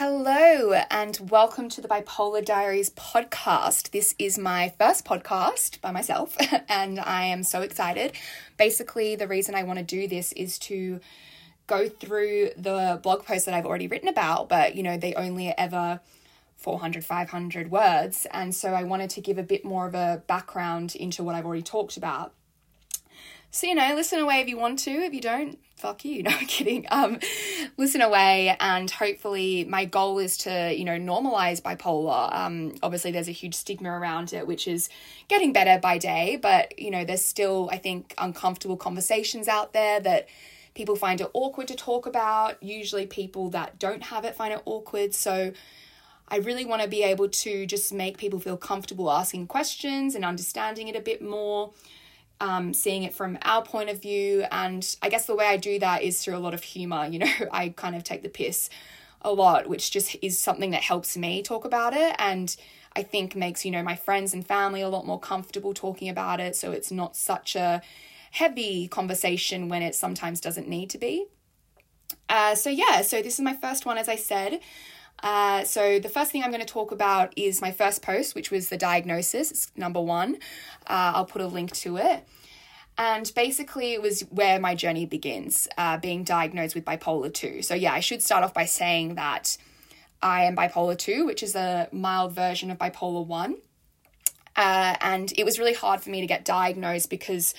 Hello, and welcome to the Bipolar Diaries podcast. This is my first podcast by myself, and I am so excited. Basically, the reason I want to do this is to go through the blog posts that I've already written about, but you know, they only ever 400, 500 words. And so I wanted to give a bit more of a background into what I've already talked about. So, you know, listen away if you want to. If you don't, fuck you. No, I'm kidding. Um, listen away, and hopefully, my goal is to, you know, normalize bipolar. Um, obviously, there's a huge stigma around it, which is getting better by day, but, you know, there's still, I think, uncomfortable conversations out there that people find it awkward to talk about. Usually, people that don't have it find it awkward. So, I really want to be able to just make people feel comfortable asking questions and understanding it a bit more um, seeing it from our point of view. And I guess the way I do that is through a lot of humor. You know, I kind of take the piss a lot, which just is something that helps me talk about it. And I think makes, you know, my friends and family a lot more comfortable talking about it. So it's not such a heavy conversation when it sometimes doesn't need to be. Uh, so, yeah, so this is my first one, as I said. Uh, so, the first thing I'm going to talk about is my first post, which was the diagnosis. It's number one. Uh, I'll put a link to it. And basically, it was where my journey begins, uh, being diagnosed with bipolar 2. So, yeah, I should start off by saying that I am bipolar 2, which is a mild version of bipolar 1. Uh, and it was really hard for me to get diagnosed because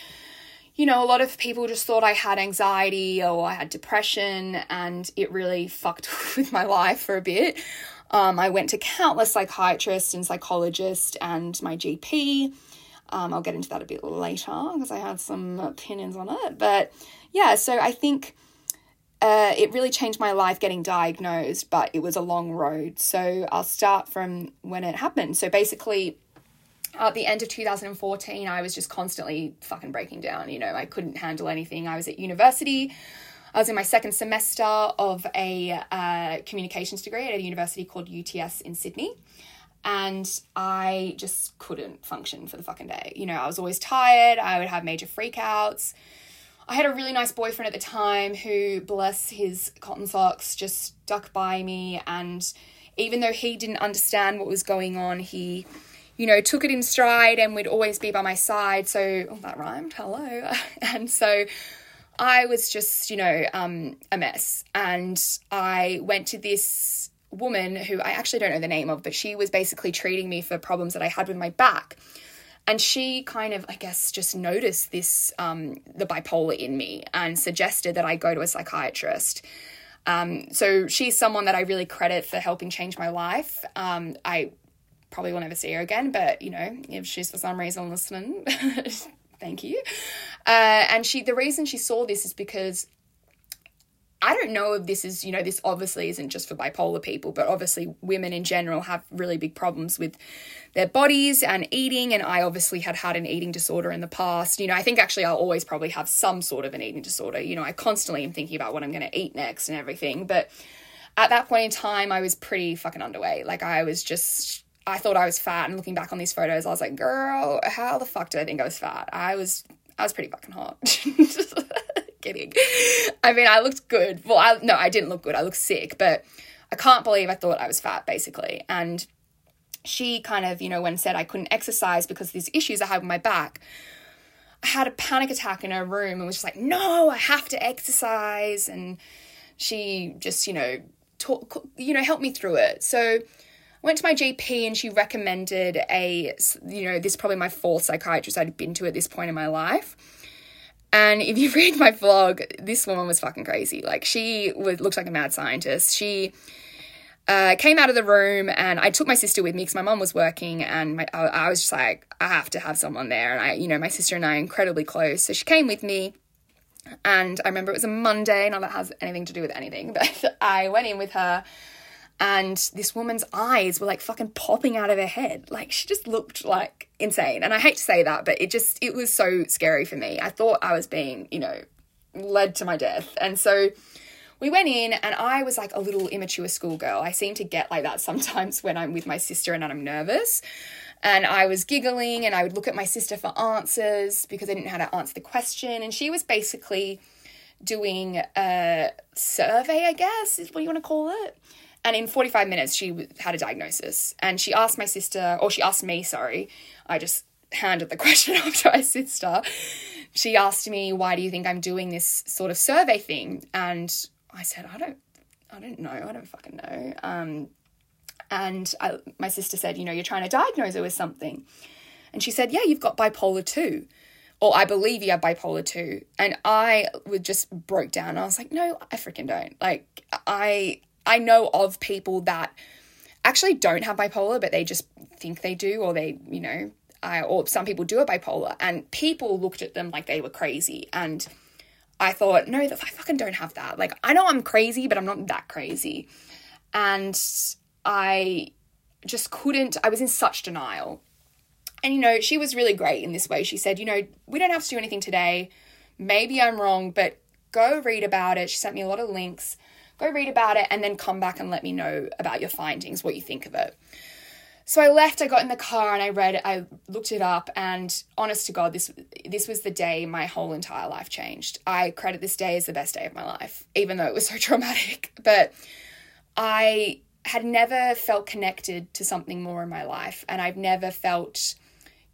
you know, a lot of people just thought I had anxiety or I had depression, and it really fucked with my life for a bit. Um, I went to countless psychiatrists and psychologists and my GP. Um, I'll get into that a bit later because I have some opinions on it. But yeah, so I think uh, it really changed my life getting diagnosed, but it was a long road. So I'll start from when it happened. So basically, at the end of 2014, I was just constantly fucking breaking down. You know, I couldn't handle anything. I was at university. I was in my second semester of a uh, communications degree at a university called UTS in Sydney. And I just couldn't function for the fucking day. You know, I was always tired. I would have major freakouts. I had a really nice boyfriend at the time who, bless his cotton socks, just stuck by me. And even though he didn't understand what was going on, he you know, took it in stride and would always be by my side. So, oh, that rhymed, hello. and so I was just, you know, um, a mess. And I went to this woman who I actually don't know the name of, but she was basically treating me for problems that I had with my back. And she kind of, I guess, just noticed this, um, the bipolar in me and suggested that I go to a psychiatrist. Um, so she's someone that I really credit for helping change my life. Um, I probably will never see her again, but you know, if she's for some reason listening, thank you. Uh, and she, the reason she saw this is because I don't know if this is, you know, this obviously isn't just for bipolar people, but obviously women in general have really big problems with their bodies and eating. And I obviously had had an eating disorder in the past. You know, I think actually I'll always probably have some sort of an eating disorder. You know, I constantly am thinking about what I'm going to eat next and everything. But at that point in time, I was pretty fucking underweight. Like I was just I thought I was fat, and looking back on these photos, I was like, girl, how the fuck did I think I was fat? I was, I was pretty fucking hot. Kidding. I mean, I looked good. Well, I no, I didn't look good. I looked sick, but I can't believe I thought I was fat, basically. And she kind of, you know, when said I couldn't exercise because of these issues I had with my back, I had a panic attack in her room and was just like, no, I have to exercise. And she just, you know, talk, you know, helped me through it. So went to my GP and she recommended a, you know, this is probably my fourth psychiatrist I'd been to at this point in my life. And if you read my vlog, this woman was fucking crazy. Like she was looked like a mad scientist. She uh, came out of the room and I took my sister with me because my mom was working and my, I, I was just like, I have to have someone there. And I, you know, my sister and I are incredibly close. So she came with me. And I remember it was a Monday, not that has anything to do with anything, but I went in with her and this woman's eyes were like fucking popping out of her head. Like she just looked like insane. And I hate to say that, but it just it was so scary for me. I thought I was being, you know, led to my death. And so we went in and I was like a little immature schoolgirl. I seem to get like that sometimes when I'm with my sister and I'm nervous. And I was giggling and I would look at my sister for answers because I didn't know how to answer the question. And she was basically doing a survey, I guess, is what you want to call it And in 45 minutes, she had a diagnosis. And she asked my sister, or she asked me, sorry. I just handed the question off to my sister. She asked me, why do you think I'm doing this sort of survey thing? And I said, I don't, I don't know. I don't fucking know. Um, and I, my sister said, you know, you're trying to diagnose her with something. And she said, yeah, you've got bipolar 2 or I believe you have bipolar 2. And I would just broke down. I was like, no, I freaking don't. Like I I know of people that actually don't have bipolar, but they just think they do, or they, you know, I, or some people do a bipolar, and people looked at them like they were crazy. And I thought, no, I fucking don't have that. Like, I know I'm crazy, but I'm not that crazy. And I just couldn't, I was in such denial. And, you know, she was really great in this way. She said, you know, we don't have to do anything today. Maybe I'm wrong, but go read about it. She sent me a lot of links. Go read about it and then come back and let me know about your findings, what you think of it. So I left, I got in the car and I read it, I looked it up and honest to God, this this was the day my whole entire life changed. I credit this day as the best day of my life, even though it was so traumatic. But I had never felt connected to something more in my life and I've never felt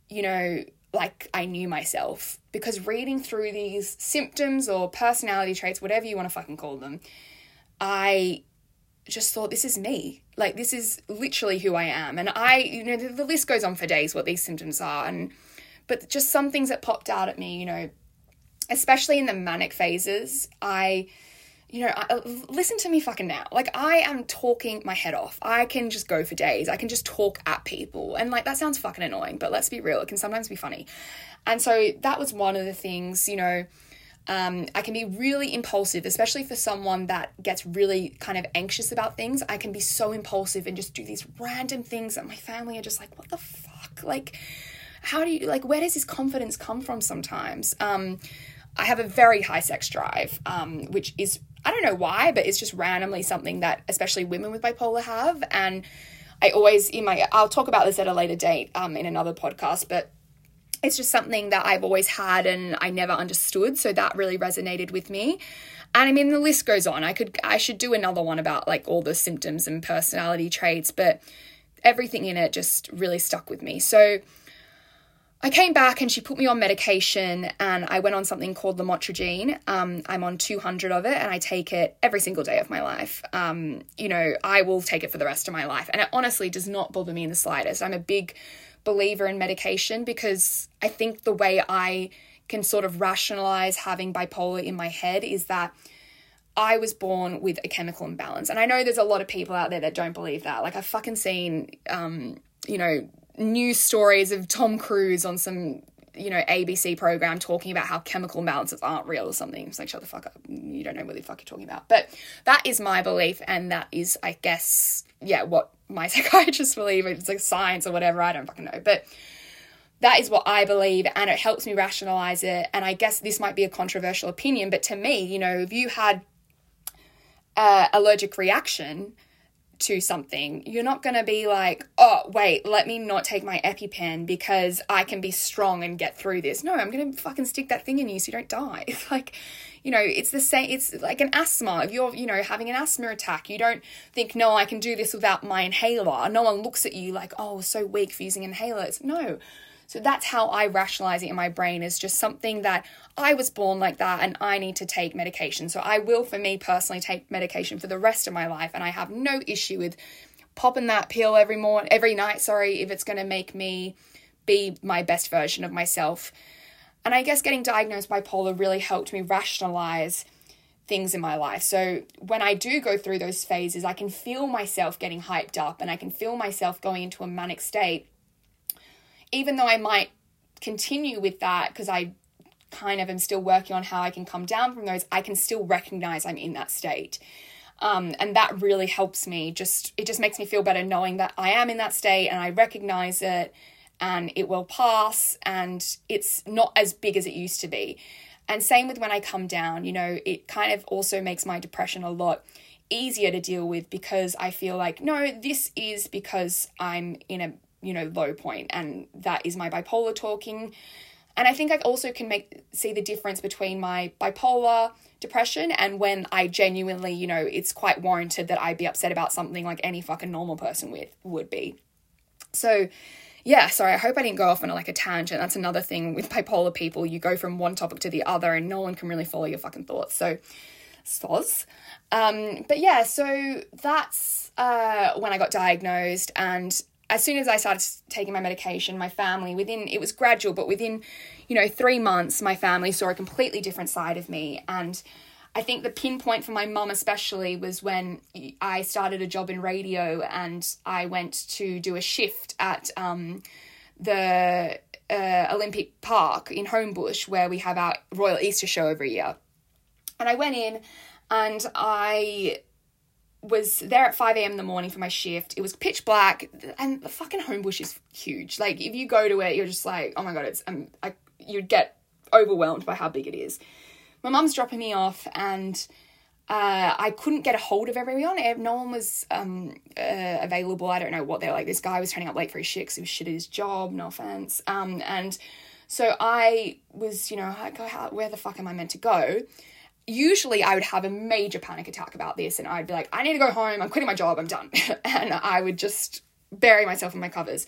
you know, like I knew myself because reading through these symptoms or personality traits, whatever you want to fucking call them, I just thought this is me. Like this is literally who I am. And I, you know, the, the list goes on for days what these symptoms are and but just some things that popped out at me, you know, especially in the manic phases, I you know, I, listen to me fucking now. Like, I am talking my head off. I can just go for days. I can just talk at people. And, like, that sounds fucking annoying, but let's be real, it can sometimes be funny. And so that was one of the things, you know, um, I can be really impulsive, especially for someone that gets really kind of anxious about things. I can be so impulsive and just do these random things that my family are just like, what the fuck? Like, how do you, like, where does this confidence come from sometimes? Um, I have a very high sex drive, um, which is I don't know why, but it's just randomly something that especially women with bipolar have. And I always, in my, I'll talk about this at a later date um, in another podcast, but it's just something that I've always had and I never understood. So that really resonated with me. And I mean, the list goes on. I could, I should do another one about like all the symptoms and personality traits, but everything in it just really stuck with me. So, I came back and she put me on medication and I went on something called lamotrigine. Um, I'm on 200 of it and I take it every single day of my life. Um, you know, I will take it for the rest of my life. And it honestly does not bother me in the slightest. I'm a big believer in medication because I think the way I can sort of rationalize having bipolar in my head is that I was born with a chemical imbalance. And I know there's a lot of people out there that don't believe that. Like, I've fucking seen, um, you know, news stories of Tom Cruise on some you know ABC program talking about how chemical imbalances aren't real or something. It's like shut the fuck up. You don't know what the fuck you're talking about. But that is my belief, and that is, I guess, yeah, what my psychiatrists believe. It's like science or whatever. I don't fucking know, but that is what I believe, and it helps me rationalize it. And I guess this might be a controversial opinion, but to me, you know, if you had uh, allergic reaction to something, you're not going to be like, oh, wait, let me not take my EpiPen because I can be strong and get through this. No, I'm going to fucking stick that thing in you so you don't die. It's like, you know, it's the same, it's like an asthma. If you're, you know, having an asthma attack, you don't think, no, I can do this without my inhaler. No one looks at you like, oh, so weak for using inhalers. No, so that's how I rationalize it in my brain is just something that I was born like that and I need to take medication. So I will, for me personally, take medication for the rest of my life. And I have no issue with popping that pill every morning, every night, sorry, if it's going to make me be my best version of myself. And I guess getting diagnosed bipolar really helped me rationalize things in my life. So when I do go through those phases, I can feel myself getting hyped up and I can feel myself going into a manic state even though I might continue with that because I kind of am still working on how I can come down from those, I can still recognize I'm in that state. Um, and that really helps me just it just makes me feel better knowing that I am in that state and I recognize it and it will pass and it's not as big as it used to be. And same with when I come down, you know, it kind of also makes my depression a lot easier to deal with because I feel like, no, this is because I'm in a you know, low point, and that is my bipolar talking. And I think I also can make see the difference between my bipolar depression and when I genuinely, you know, it's quite warranted that I be upset about something like any fucking normal person with would be. So, yeah, sorry, I hope I didn't go off on like a tangent. That's another thing with bipolar people. You go from one topic to the other and no one can really follow your fucking thoughts. So, soz. Um, but yeah, so that's uh, when I got diagnosed and as soon as I started taking my medication, my family within it was gradual, but within, you know, three months, my family saw a completely different side of me. And I think the pinpoint for my mum especially was when I started a job in radio and I went to do a shift at um, the uh, Olympic Park in Homebush where we have our Royal Easter Show every year. And I went in and I was there at 5 a.m. in the morning for my shift. It was pitch black, and the fucking Homebush is huge. Like, if you go to it, you're just like, oh my god, it's um, I, you'd get overwhelmed by how big it is. My mum's dropping me off, and uh, I couldn't get a hold of everyone. No one was um, uh, available. I don't know what they're like. This guy was turning up late for his shift because he was shit at his job. No offense. Um, and so I was, you know, like, where the fuck am I meant to go? Usually I would have a major panic attack about this and I'd be like, I need to go home, I'm quitting my job, I'm done. and I would just bury myself in my covers.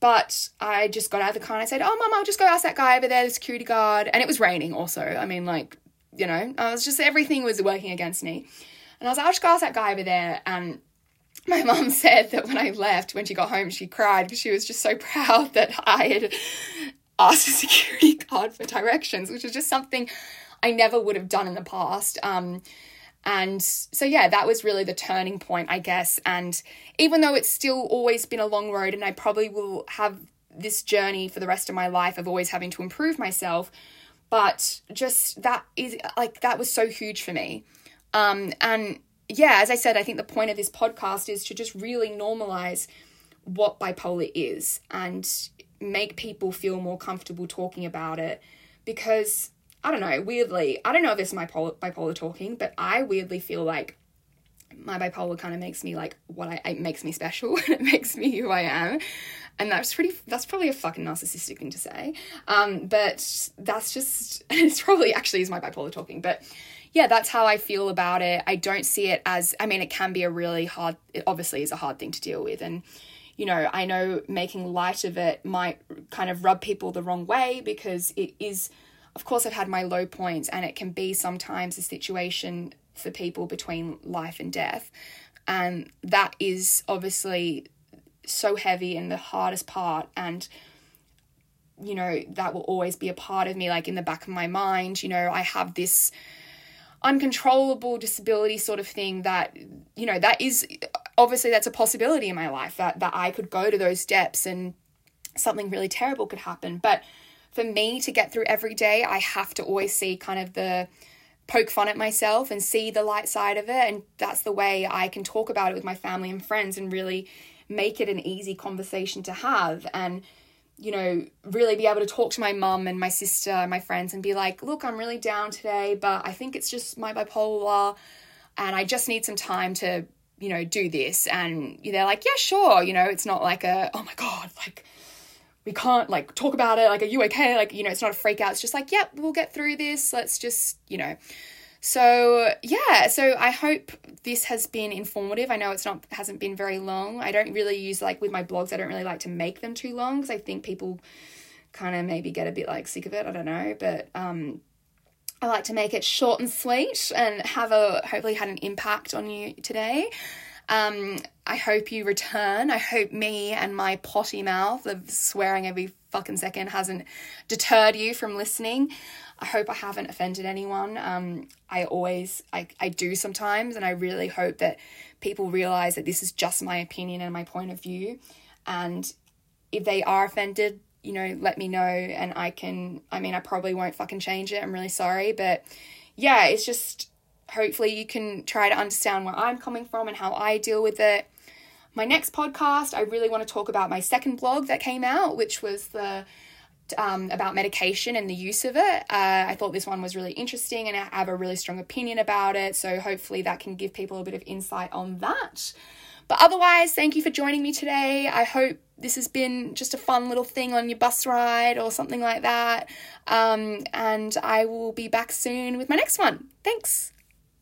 But I just got out of the car and I said, Oh, mum, I'll just go ask that guy over there, the security guard. And it was raining also. I mean, like, you know, I was just, everything was working against me. And I was like, I'll just go ask that guy over there. And my mum said that when I left, when she got home, she cried because she was just so proud that I had asked a security guard for directions, which is just something I never would have done in the past. Um, and so, yeah, that was really the turning point, I guess. And even though it's still always been a long road, and I probably will have this journey for the rest of my life of always having to improve myself, but just that is like that was so huge for me. Um, and yeah, as I said, I think the point of this podcast is to just really normalize what bipolar is and make people feel more comfortable talking about it because I don't know, weirdly, I don't know if is my bipolar, bipolar talking, but I weirdly feel like my bipolar kind of makes me like what I it makes me special it makes me who I am. And that's pretty that's probably a fucking narcissistic thing to say. Um but that's just it's probably actually is my bipolar talking. But yeah that's how I feel about it. I don't see it as I mean it can be a really hard it obviously is a hard thing to deal with. And you know I know making light of it might kind of rub people the wrong way because it is of course, I've had my low points, and it can be sometimes a situation for people between life and death. And that is obviously so heavy and the hardest part. And, you know, that will always be a part of me, like in the back of my mind. You know, I have this uncontrollable disability sort of thing that, you know, that is obviously that's a possibility in my life that, that I could go to those depths and something really terrible could happen. But for me to get through every day, I have to always see kind of the poke fun at myself and see the light side of it. And that's the way I can talk about it with my family and friends and really make it an easy conversation to have. And, you know, really be able to talk to my mum and my sister and my friends and be like, look, I'm really down today, but I think it's just my bipolar and I just need some time to, you know, do this. And they're like, yeah, sure. You know, it's not like a, oh my God, like, we can't like talk about it like are you okay? Like you know it's not a freak out. It's just like yep we'll get through this. Let's just you know. So yeah so i hope this has been informative. I know it's not hasn't been very long. I don't really use like with my blogs i don't really like to make them too long because i think people kind of maybe get a bit like sick of it. I don't know. But um i like to make it short and sweet and have a hopefully had an impact on you today um, I hope you return. I hope me and my potty mouth of swearing every fucking second hasn't deterred you from listening. I hope I haven't offended anyone. Um, I always, I, I do sometimes, and I really hope that people realize that this is just my opinion and my point of view. And if they are offended, you know, let me know, and I can. I mean, I probably won't fucking change it. I'm really sorry, but yeah, it's just hopefully you can try to understand where I'm coming from and how I deal with it. My next podcast, I really want to talk about my second blog that came out, which was the um, about medication and the use of it. Uh, I thought this one was really interesting and I have a really strong opinion about it. So hopefully that can give people a bit of insight on that. But otherwise, thank you for joining me today. I hope this has been just a fun little thing on your bus ride or something like that. Um, and I will be back soon with my next one. Thanks.